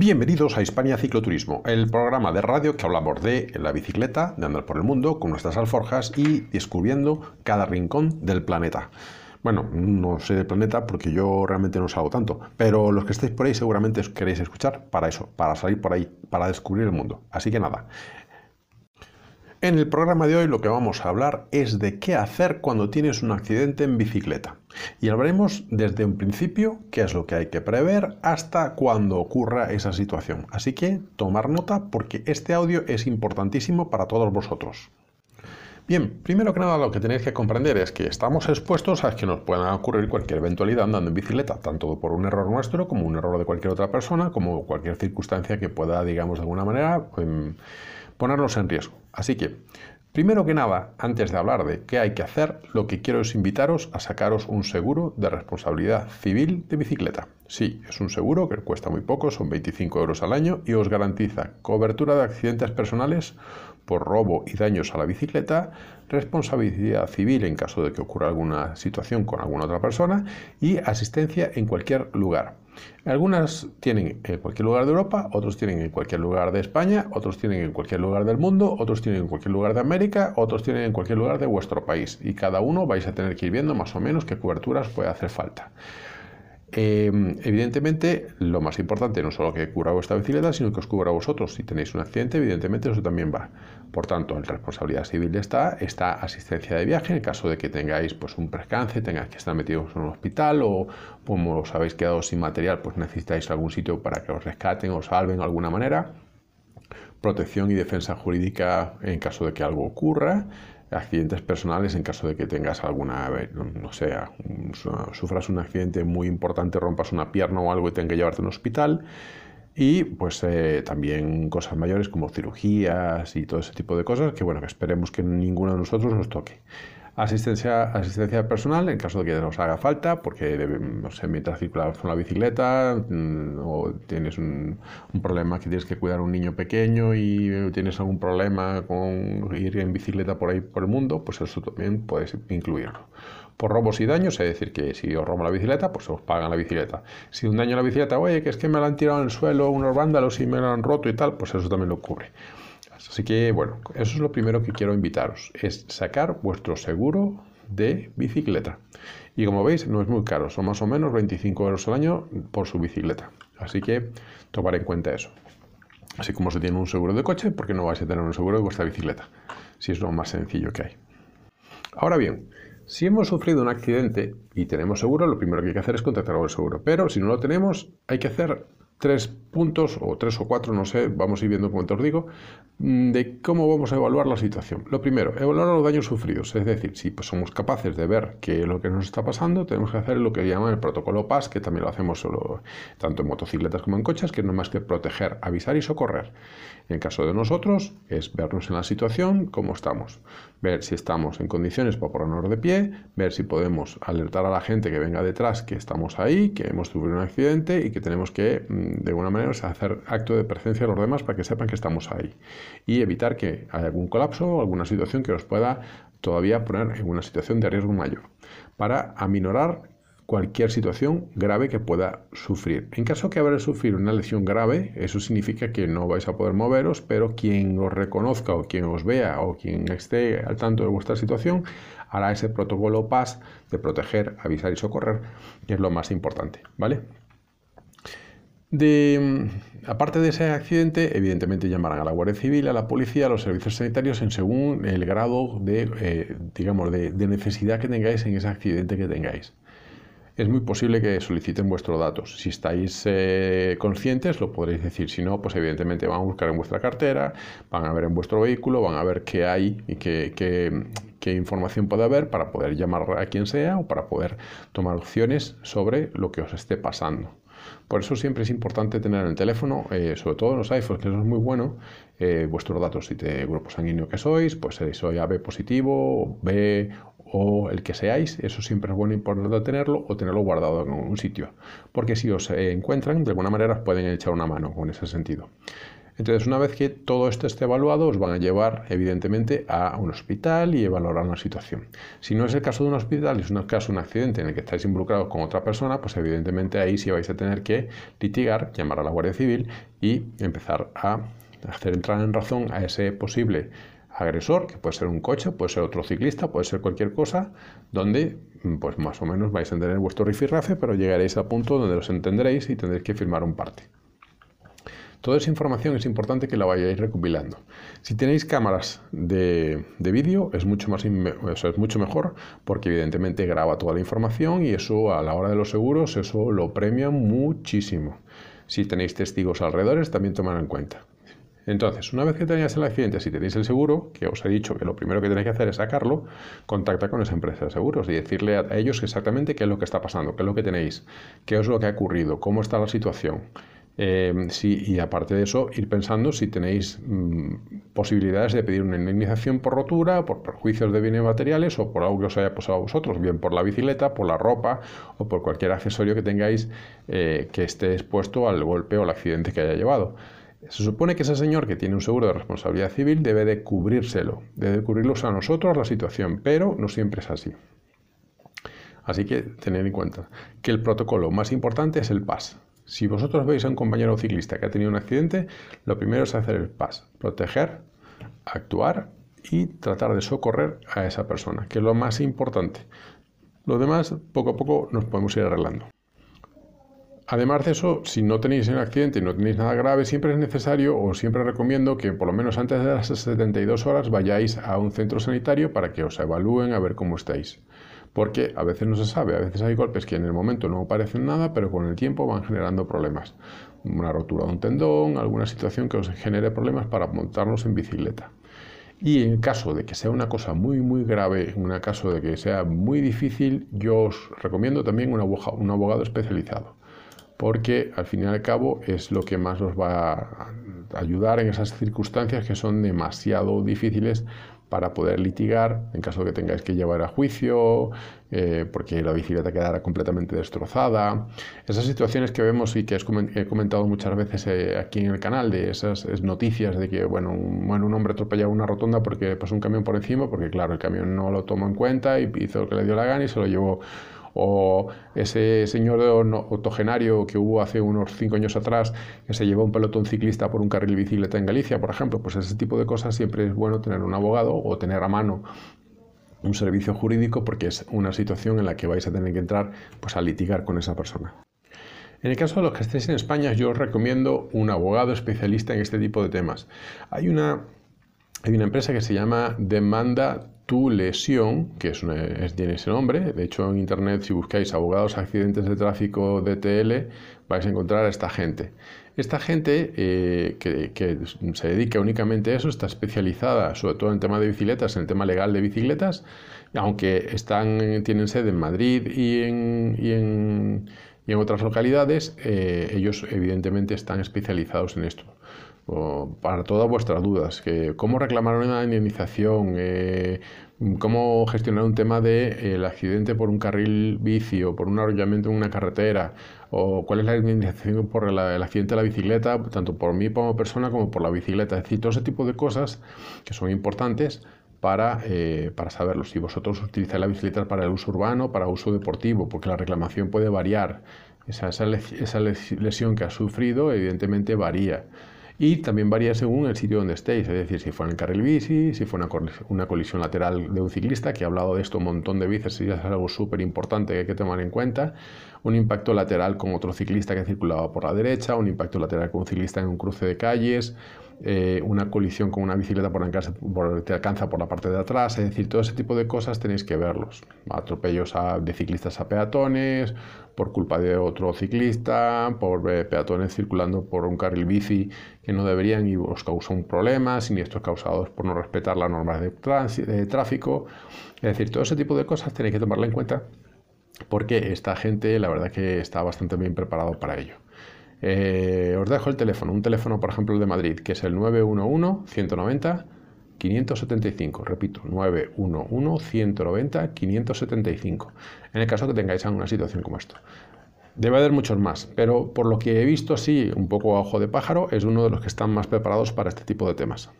Bienvenidos a Hispania Cicloturismo, el programa de radio que hablamos de la bicicleta, de andar por el mundo con nuestras alforjas y descubriendo cada rincón del planeta. Bueno, no sé del planeta porque yo realmente no salgo tanto, pero los que estéis por ahí seguramente os queréis escuchar para eso, para salir por ahí, para descubrir el mundo. Así que nada, en el programa de hoy lo que vamos a hablar es de qué hacer cuando tienes un accidente en bicicleta. Y hablaremos desde un principio, qué es lo que hay que prever, hasta cuando ocurra esa situación. Así que tomar nota porque este audio es importantísimo para todos vosotros. Bien, primero que nada lo que tenéis que comprender es que estamos expuestos a que nos pueda ocurrir cualquier eventualidad andando en bicicleta, tanto por un error nuestro como un error de cualquier otra persona, como cualquier circunstancia que pueda, digamos, de alguna manera... Ponernos en riesgo. Así que, primero que nada, antes de hablar de qué hay que hacer, lo que quiero es invitaros a sacaros un seguro de responsabilidad civil de bicicleta. Sí, es un seguro que cuesta muy poco, son 25 euros al año y os garantiza cobertura de accidentes personales por robo y daños a la bicicleta, responsabilidad civil en caso de que ocurra alguna situación con alguna otra persona y asistencia en cualquier lugar. Algunas tienen en cualquier lugar de Europa, otros tienen en cualquier lugar de España, otros tienen en cualquier lugar del mundo, otros tienen en cualquier lugar de América, otros tienen en cualquier lugar de vuestro país. Y cada uno vais a tener que ir viendo más o menos qué coberturas puede hacer falta. Em, evidentemente, lo más importante no solo que cubra vuestra bicicleta, sino que os cubra a vosotros. Si tenéis un accidente, evidentemente eso también va. Por tanto, en responsabilidad civil está esta asistencia de viaje en caso de que tengáis pues, un percance, tengáis que estar metidos en un hospital o como os habéis quedado sin material, pues necesitáis algún sitio para que os rescaten o salven de alguna manera. Protección y defensa jurídica en caso de que algo ocurra accidentes personales en caso de que tengas alguna, no sé, sufras un accidente muy importante, rompas una pierna o algo y tengas que llevarte a un hospital. Y pues eh, también cosas mayores como cirugías y todo ese tipo de cosas que bueno, que esperemos que ninguno de nosotros nos toque. Asistencia, asistencia personal en caso de que nos haga falta, porque no sé, mientras circulas con la bicicleta mm, o tienes un, problema que tienes que cuidar a un niño pequeño y tienes algún problema con ir en bicicleta por ahí por el mundo, pues eso también puedes incluirlo. Por robos y daños, es decir, que si os roban la bicicleta, pues os pagan la bicicleta. Si un daño a la bicicleta, oye, que es que me la han tirado en el suelo unos vándalos y me la han roto y tal, pues eso también lo cubre. Así que, bueno, eso es lo primero que quiero invitaros, es sacar vuestro seguro de bicicleta. Y como veis, no es muy caro, son más o menos 25 euros al año por su bicicleta. Así que tomar en cuenta eso. Así como se tiene un seguro de coche, porque no vais a tener un seguro de vuestra bicicleta? Si es lo más sencillo que hay. Ahora bien, si hemos sufrido un accidente y tenemos seguro, lo primero que hay que hacer es contactar con el seguro. Pero si no lo tenemos, hay que hacer tres puntos o tres o cuatro, no sé, vamos a ir viendo te os digo, mm, de cómo vamos a evaluar la situación. Lo primero, evaluar los daños sufridos, es decir, si pues, somos capaces de ver qué es lo que nos está pasando, tenemos que hacer lo que llaman el protocolo PAS, que también lo hacemos solo, tanto en motocicletas como en coches, que no más que proteger, avisar y socorrer. En el caso de nosotros, es vernos en la situación, cómo estamos, ver si estamos en condiciones para ponernos de pie, ver si podemos alertar a la gente que venga detrás que estamos ahí, que hemos sufrido un accidente y que tenemos que mm, de alguna manera hacer acto de presencia a los demás para que sepan que estamos ahí. Y evitar que haya algún colapso o alguna situación que nos pueda todavía poner en una situación de riesgo mayor. Para aminorar cualquier situación grave que pueda sufrir. En caso que habrá sufrir una lesión grave, eso significa que no vais a poder moveros, pero quien os reconozca o quien os vea o quien esté al tanto de vuestra situación hará ese protocolo PAS de proteger, avisar y socorrer, que es lo más importante, ¿vale? Aparte de ese accidente, evidentemente llamarán a la Guardia Civil, a la policía, a los servicios sanitarios en según el grado de, eh, digamos, de, necesidad que tengáis en ese accidente que tengáis. Es muy posible que soliciten vuestros datos. Si estáis eh, conscientes, lo podréis decir. Si no, pues evidentemente van a buscar en vuestra cartera, van a ver en vuestro vehículo, van a ver qué hay y qué, información puede haber para poder llamar a quien sea o para poder tomar opciones sobre lo que os esté pasando. Por eso siempre es importante tener en el teléfono, eh, sobre todo en los iPhones, que eso es muy bueno, eh, vuestros datos, si de grupo sanguíneo que sois, pues soy AB positivo, B o el que seáis, eso siempre es bueno y importante tenerlo o tenerlo guardado en un sitio, porque si os eh, encuentran, de alguna manera os pueden echar una mano con ese sentido. Entonces, una vez que todo esto esté evaluado, os van a llevar, evidentemente, a un hospital y evaluar la situación. Si no es el caso de un hospital, es un caso de un accidente en el que estáis involucrados con otra persona, pues evidentemente ahí sí vais a tener que litigar, llamar a la Guardia Civil y empezar a hacer entrar en razón a ese posible agresor, que puede ser un coche, puede ser otro ciclista, puede ser cualquier cosa, donde pues más o menos vais a tener vuestro rifirrafe, pero llegaréis al punto donde os entenderéis y tendréis que firmar un parte. Toda esa información es importante que la vayáis recopilando. Si tenéis cámaras de, vídeo es mucho, más es mucho mejor porque evidentemente graba toda la información y eso a la hora de los seguros eso lo premia muchísimo. Si tenéis testigos alrededores también toman en cuenta. Entonces, una vez que tenéis el accidente, si tenéis el seguro, que os he dicho que lo primero que tenéis que hacer es sacarlo, contacta con esa empresa de seguros y decirle a ellos exactamente qué es lo que está pasando, qué es lo que tenéis, qué es lo que ha ocurrido, cómo está la situación. Eh, y aparte de eso, ir pensando si tenéis mm, posibilidades de pedir una indemnización por rotura, por perjuicios de bienes materiales o por algo que os haya pasado a vosotros, bien por la bicicleta, por la ropa o por cualquier accesorio que tengáis eh, que esté expuesto al golpe o al accidente que haya llevado. Se supone que ese señor que tiene un seguro de responsabilidad civil debe de cubrírselo, debe cubrirlo a nosotros la situación, pero no siempre es así. Así que tened en cuenta que el protocolo más importante es el PAS. Si vosotros veis a un compañero ciclista que ha tenido un accidente, lo primero es hacer el PAS, proteger, actuar y tratar de socorrer a esa persona, que es lo más importante. Lo demás, poco a poco, nos podemos ir arreglando. Además de eso, si no tenéis un accidente y no tenéis nada grave, siempre es necesario o siempre recomiendo que por lo menos antes de las 72 horas vayáis a un centro sanitario para que os evalúen a ver cómo estáis. Porque a veces no se sabe, a veces hay golpes que en el momento no parecen nada, pero con el tiempo van generando problemas. Una rotura de un tendón, alguna situación que os genere problemas para montarnos en bicicleta. Y en caso de que sea una cosa muy, muy grave, en caso de que sea muy difícil, yo os recomiendo también un abogado especializado porque al fin y al cabo es lo que más os va a ayudar en esas circunstancias que son demasiado difíciles para poder litigar en caso de que tengáis que llevar a juicio, eh, porque la bicicleta quedará completamente destrozada. Esas situaciones que vemos y que he comentado muchas veces eh, aquí en el canal, de esas noticias de que bueno un, bueno, un hombre atropellaba una rotonda porque pasó un camión por encima, porque claro, el camión no lo tomó en cuenta y hizo lo que le dio la gana y se lo llevó o ese señor octogenario que hubo hace unos cinco años atrás que se llevó un pelotón ciclista por un carril bicicleta en Galicia, por ejemplo, pues ese tipo de cosas siempre es bueno tener un abogado o tener a mano un servicio jurídico porque es una situación en la que vais a tener que entrar pues, a litigar con esa persona. En el caso de los que estéis en España, yo os recomiendo un abogado especialista en este tipo de temas. Hay una, hay una empresa que se llama Demanda tu lesión, que es, tiene ese nombre, de hecho en internet si buscáis abogados accidentes de tráfico DTL vais a encontrar a esta gente. Esta gente eh, que, se dedica únicamente a eso, está especializada sobre todo en tema de bicicletas, en el tema legal de bicicletas, aunque están, tienen sede en Madrid y y en, otras localidades, eh, ellos evidentemente están especializados en esto para todas vuestras dudas, que cómo reclamar una indemnización, eh, cómo gestionar un tema de, el accidente por un carril bici o por un arrollamiento en una carretera, o cuál es la indemnización por el, accidente de la bicicleta, tanto por mí como persona como por la bicicleta. Es decir, todo ese tipo de cosas que son importantes para, eh, para saberlo. Si vosotros utilizáis la bicicleta para el uso urbano, para uso deportivo, porque la reclamación puede variar. Esa, esa lesión que has sufrido evidentemente varía. Y también varía según el sitio donde estéis, es decir, si fue en el carril bici, si fue una, colisión lateral de un ciclista, que he hablado de esto un montón de veces y es algo súper importante que hay que tomar en cuenta, un impacto lateral con otro ciclista que circulaba por la derecha, un impacto lateral con un ciclista en un cruce de calles, eh, una colisión con una bicicleta por, por, te alcanza por la parte de atrás, es decir, todo ese tipo de cosas tenéis que verlos. Atropellos de ciclistas a peatones, por culpa de otro ciclista, por eh, peatones circulando por un carril bici que no deberían y os causan problemas, siniestros causados por no respetar las normas de, de tráfico. Es decir, todo ese tipo de cosas tenéis que tomarla en cuenta porque esta gente la verdad que está bastante bien preparado para ello. Eh, os dejo el teléfono, un teléfono por ejemplo el de Madrid, que es el 911-190-575. Repito, 911-190-575. En el caso que tengáis alguna situación como esto. Debe haber muchos más, pero por lo que he visto, sí, un poco a ojo de pájaro, es uno de los que están más preparados para este tipo de temas.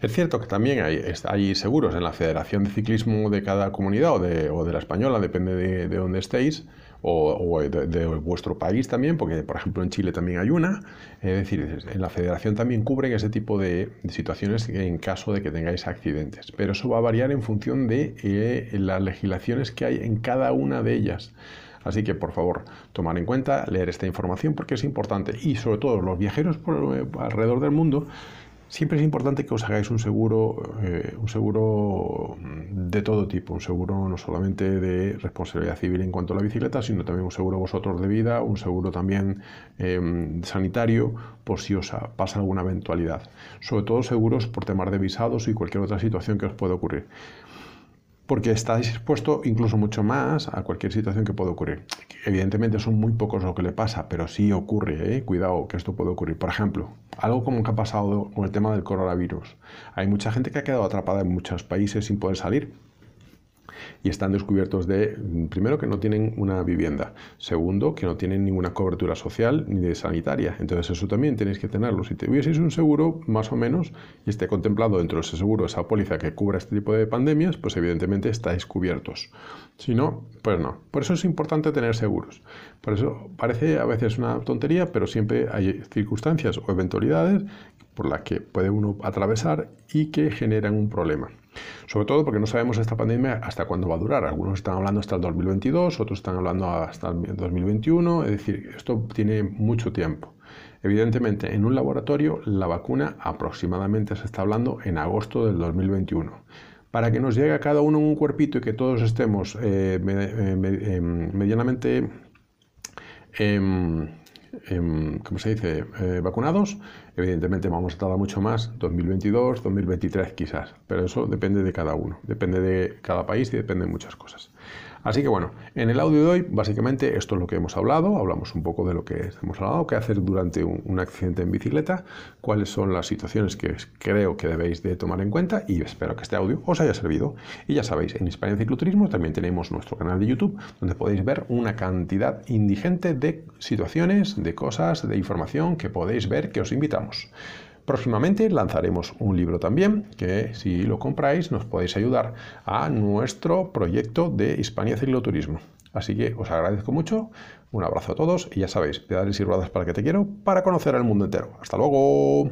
Es cierto que también hay, seguros en la Federación de Ciclismo de cada comunidad o de, la española, depende de, de dónde estéis, o, de, vuestro país también, porque por ejemplo en Chile también hay una. Es decir, en la federación también cubren ese tipo de, situaciones en caso de que tengáis accidentes. Pero eso va a variar en función de eh, las legislaciones que hay en cada una de ellas. Así que por favor, tomar en cuenta, leer esta información porque es importante. Y sobre todo los viajeros eh, alrededor del mundo Siempre es importante que os hagáis un seguro, eh, un seguro de todo tipo, un seguro no solamente de responsabilidad civil en cuanto a la bicicleta, sino también un seguro vosotros de vida, un seguro también em, sanitario por si os pasa alguna eventualidad. Sobre todo seguros por temas de visados y cualquier otra situación que os pueda ocurrir porque estáis expuesto incluso mucho más a cualquier situación que pueda ocurrir. Evidentemente son muy pocos lo que le pasa, pero sí ocurre, ¿eh? cuidado que esto puede ocurrir. Por ejemplo, algo como que ha pasado con el tema del coronavirus. Hay mucha gente que ha quedado atrapada en muchos países sin poder salir y están descubiertos de, primero, que no tienen una vivienda, segundo, que no tienen ninguna cobertura social ni de sanitaria. Entonces eso también tenéis que tenerlo. Si tuvieseis un seguro, más o menos, y esté contemplado dentro de ese seguro, esa póliza que cubra este tipo de pandemias, pues evidentemente estáis cubiertos. Si no, pues no. Por eso es importante tener seguros. Por eso parece a veces una tontería, pero siempre hay circunstancias o eventualidades por las que puede uno atravesar y que generan un problema. Sobre todo porque no sabemos esta pandemia hasta cuándo va a durar. Algunos están hablando hasta el 2022, otros están hablando hasta el 2021. Es decir, esto tiene mucho tiempo. Evidentemente, en un laboratorio la vacuna aproximadamente se está hablando en agosto del 2021. Para que nos llegue a cada uno un cuerpito y que todos estemos eh, eh, em, medianamente, em, em, ¿cómo se dice?, eh, vacunados, Evidentemente vamos a tardar mucho más, 2022, 2023 quizás, pero eso depende de cada uno, depende de cada país y depende de muchas cosas. Así que bueno, en el audio de hoy básicamente esto es lo que hemos hablado, hablamos un poco de lo que hemos hablado, qué hacer durante un, accidente en bicicleta, cuáles son las situaciones que creo que debéis de tomar en cuenta y espero que este audio os haya servido. Y ya sabéis, en España Cicloturismo también tenemos nuestro canal de YouTube donde podéis ver una cantidad indigente de situaciones, de cosas, de información que podéis ver que os invitamos. Próximamente lanzaremos un libro también que si lo compráis nos podéis ayudar a nuestro proyecto de Hispania Cicloturismo. Así que os agradezco mucho, un abrazo a todos y ya sabéis, pedales y ruedas para que te quiero para conocer el mundo entero. Hasta luego.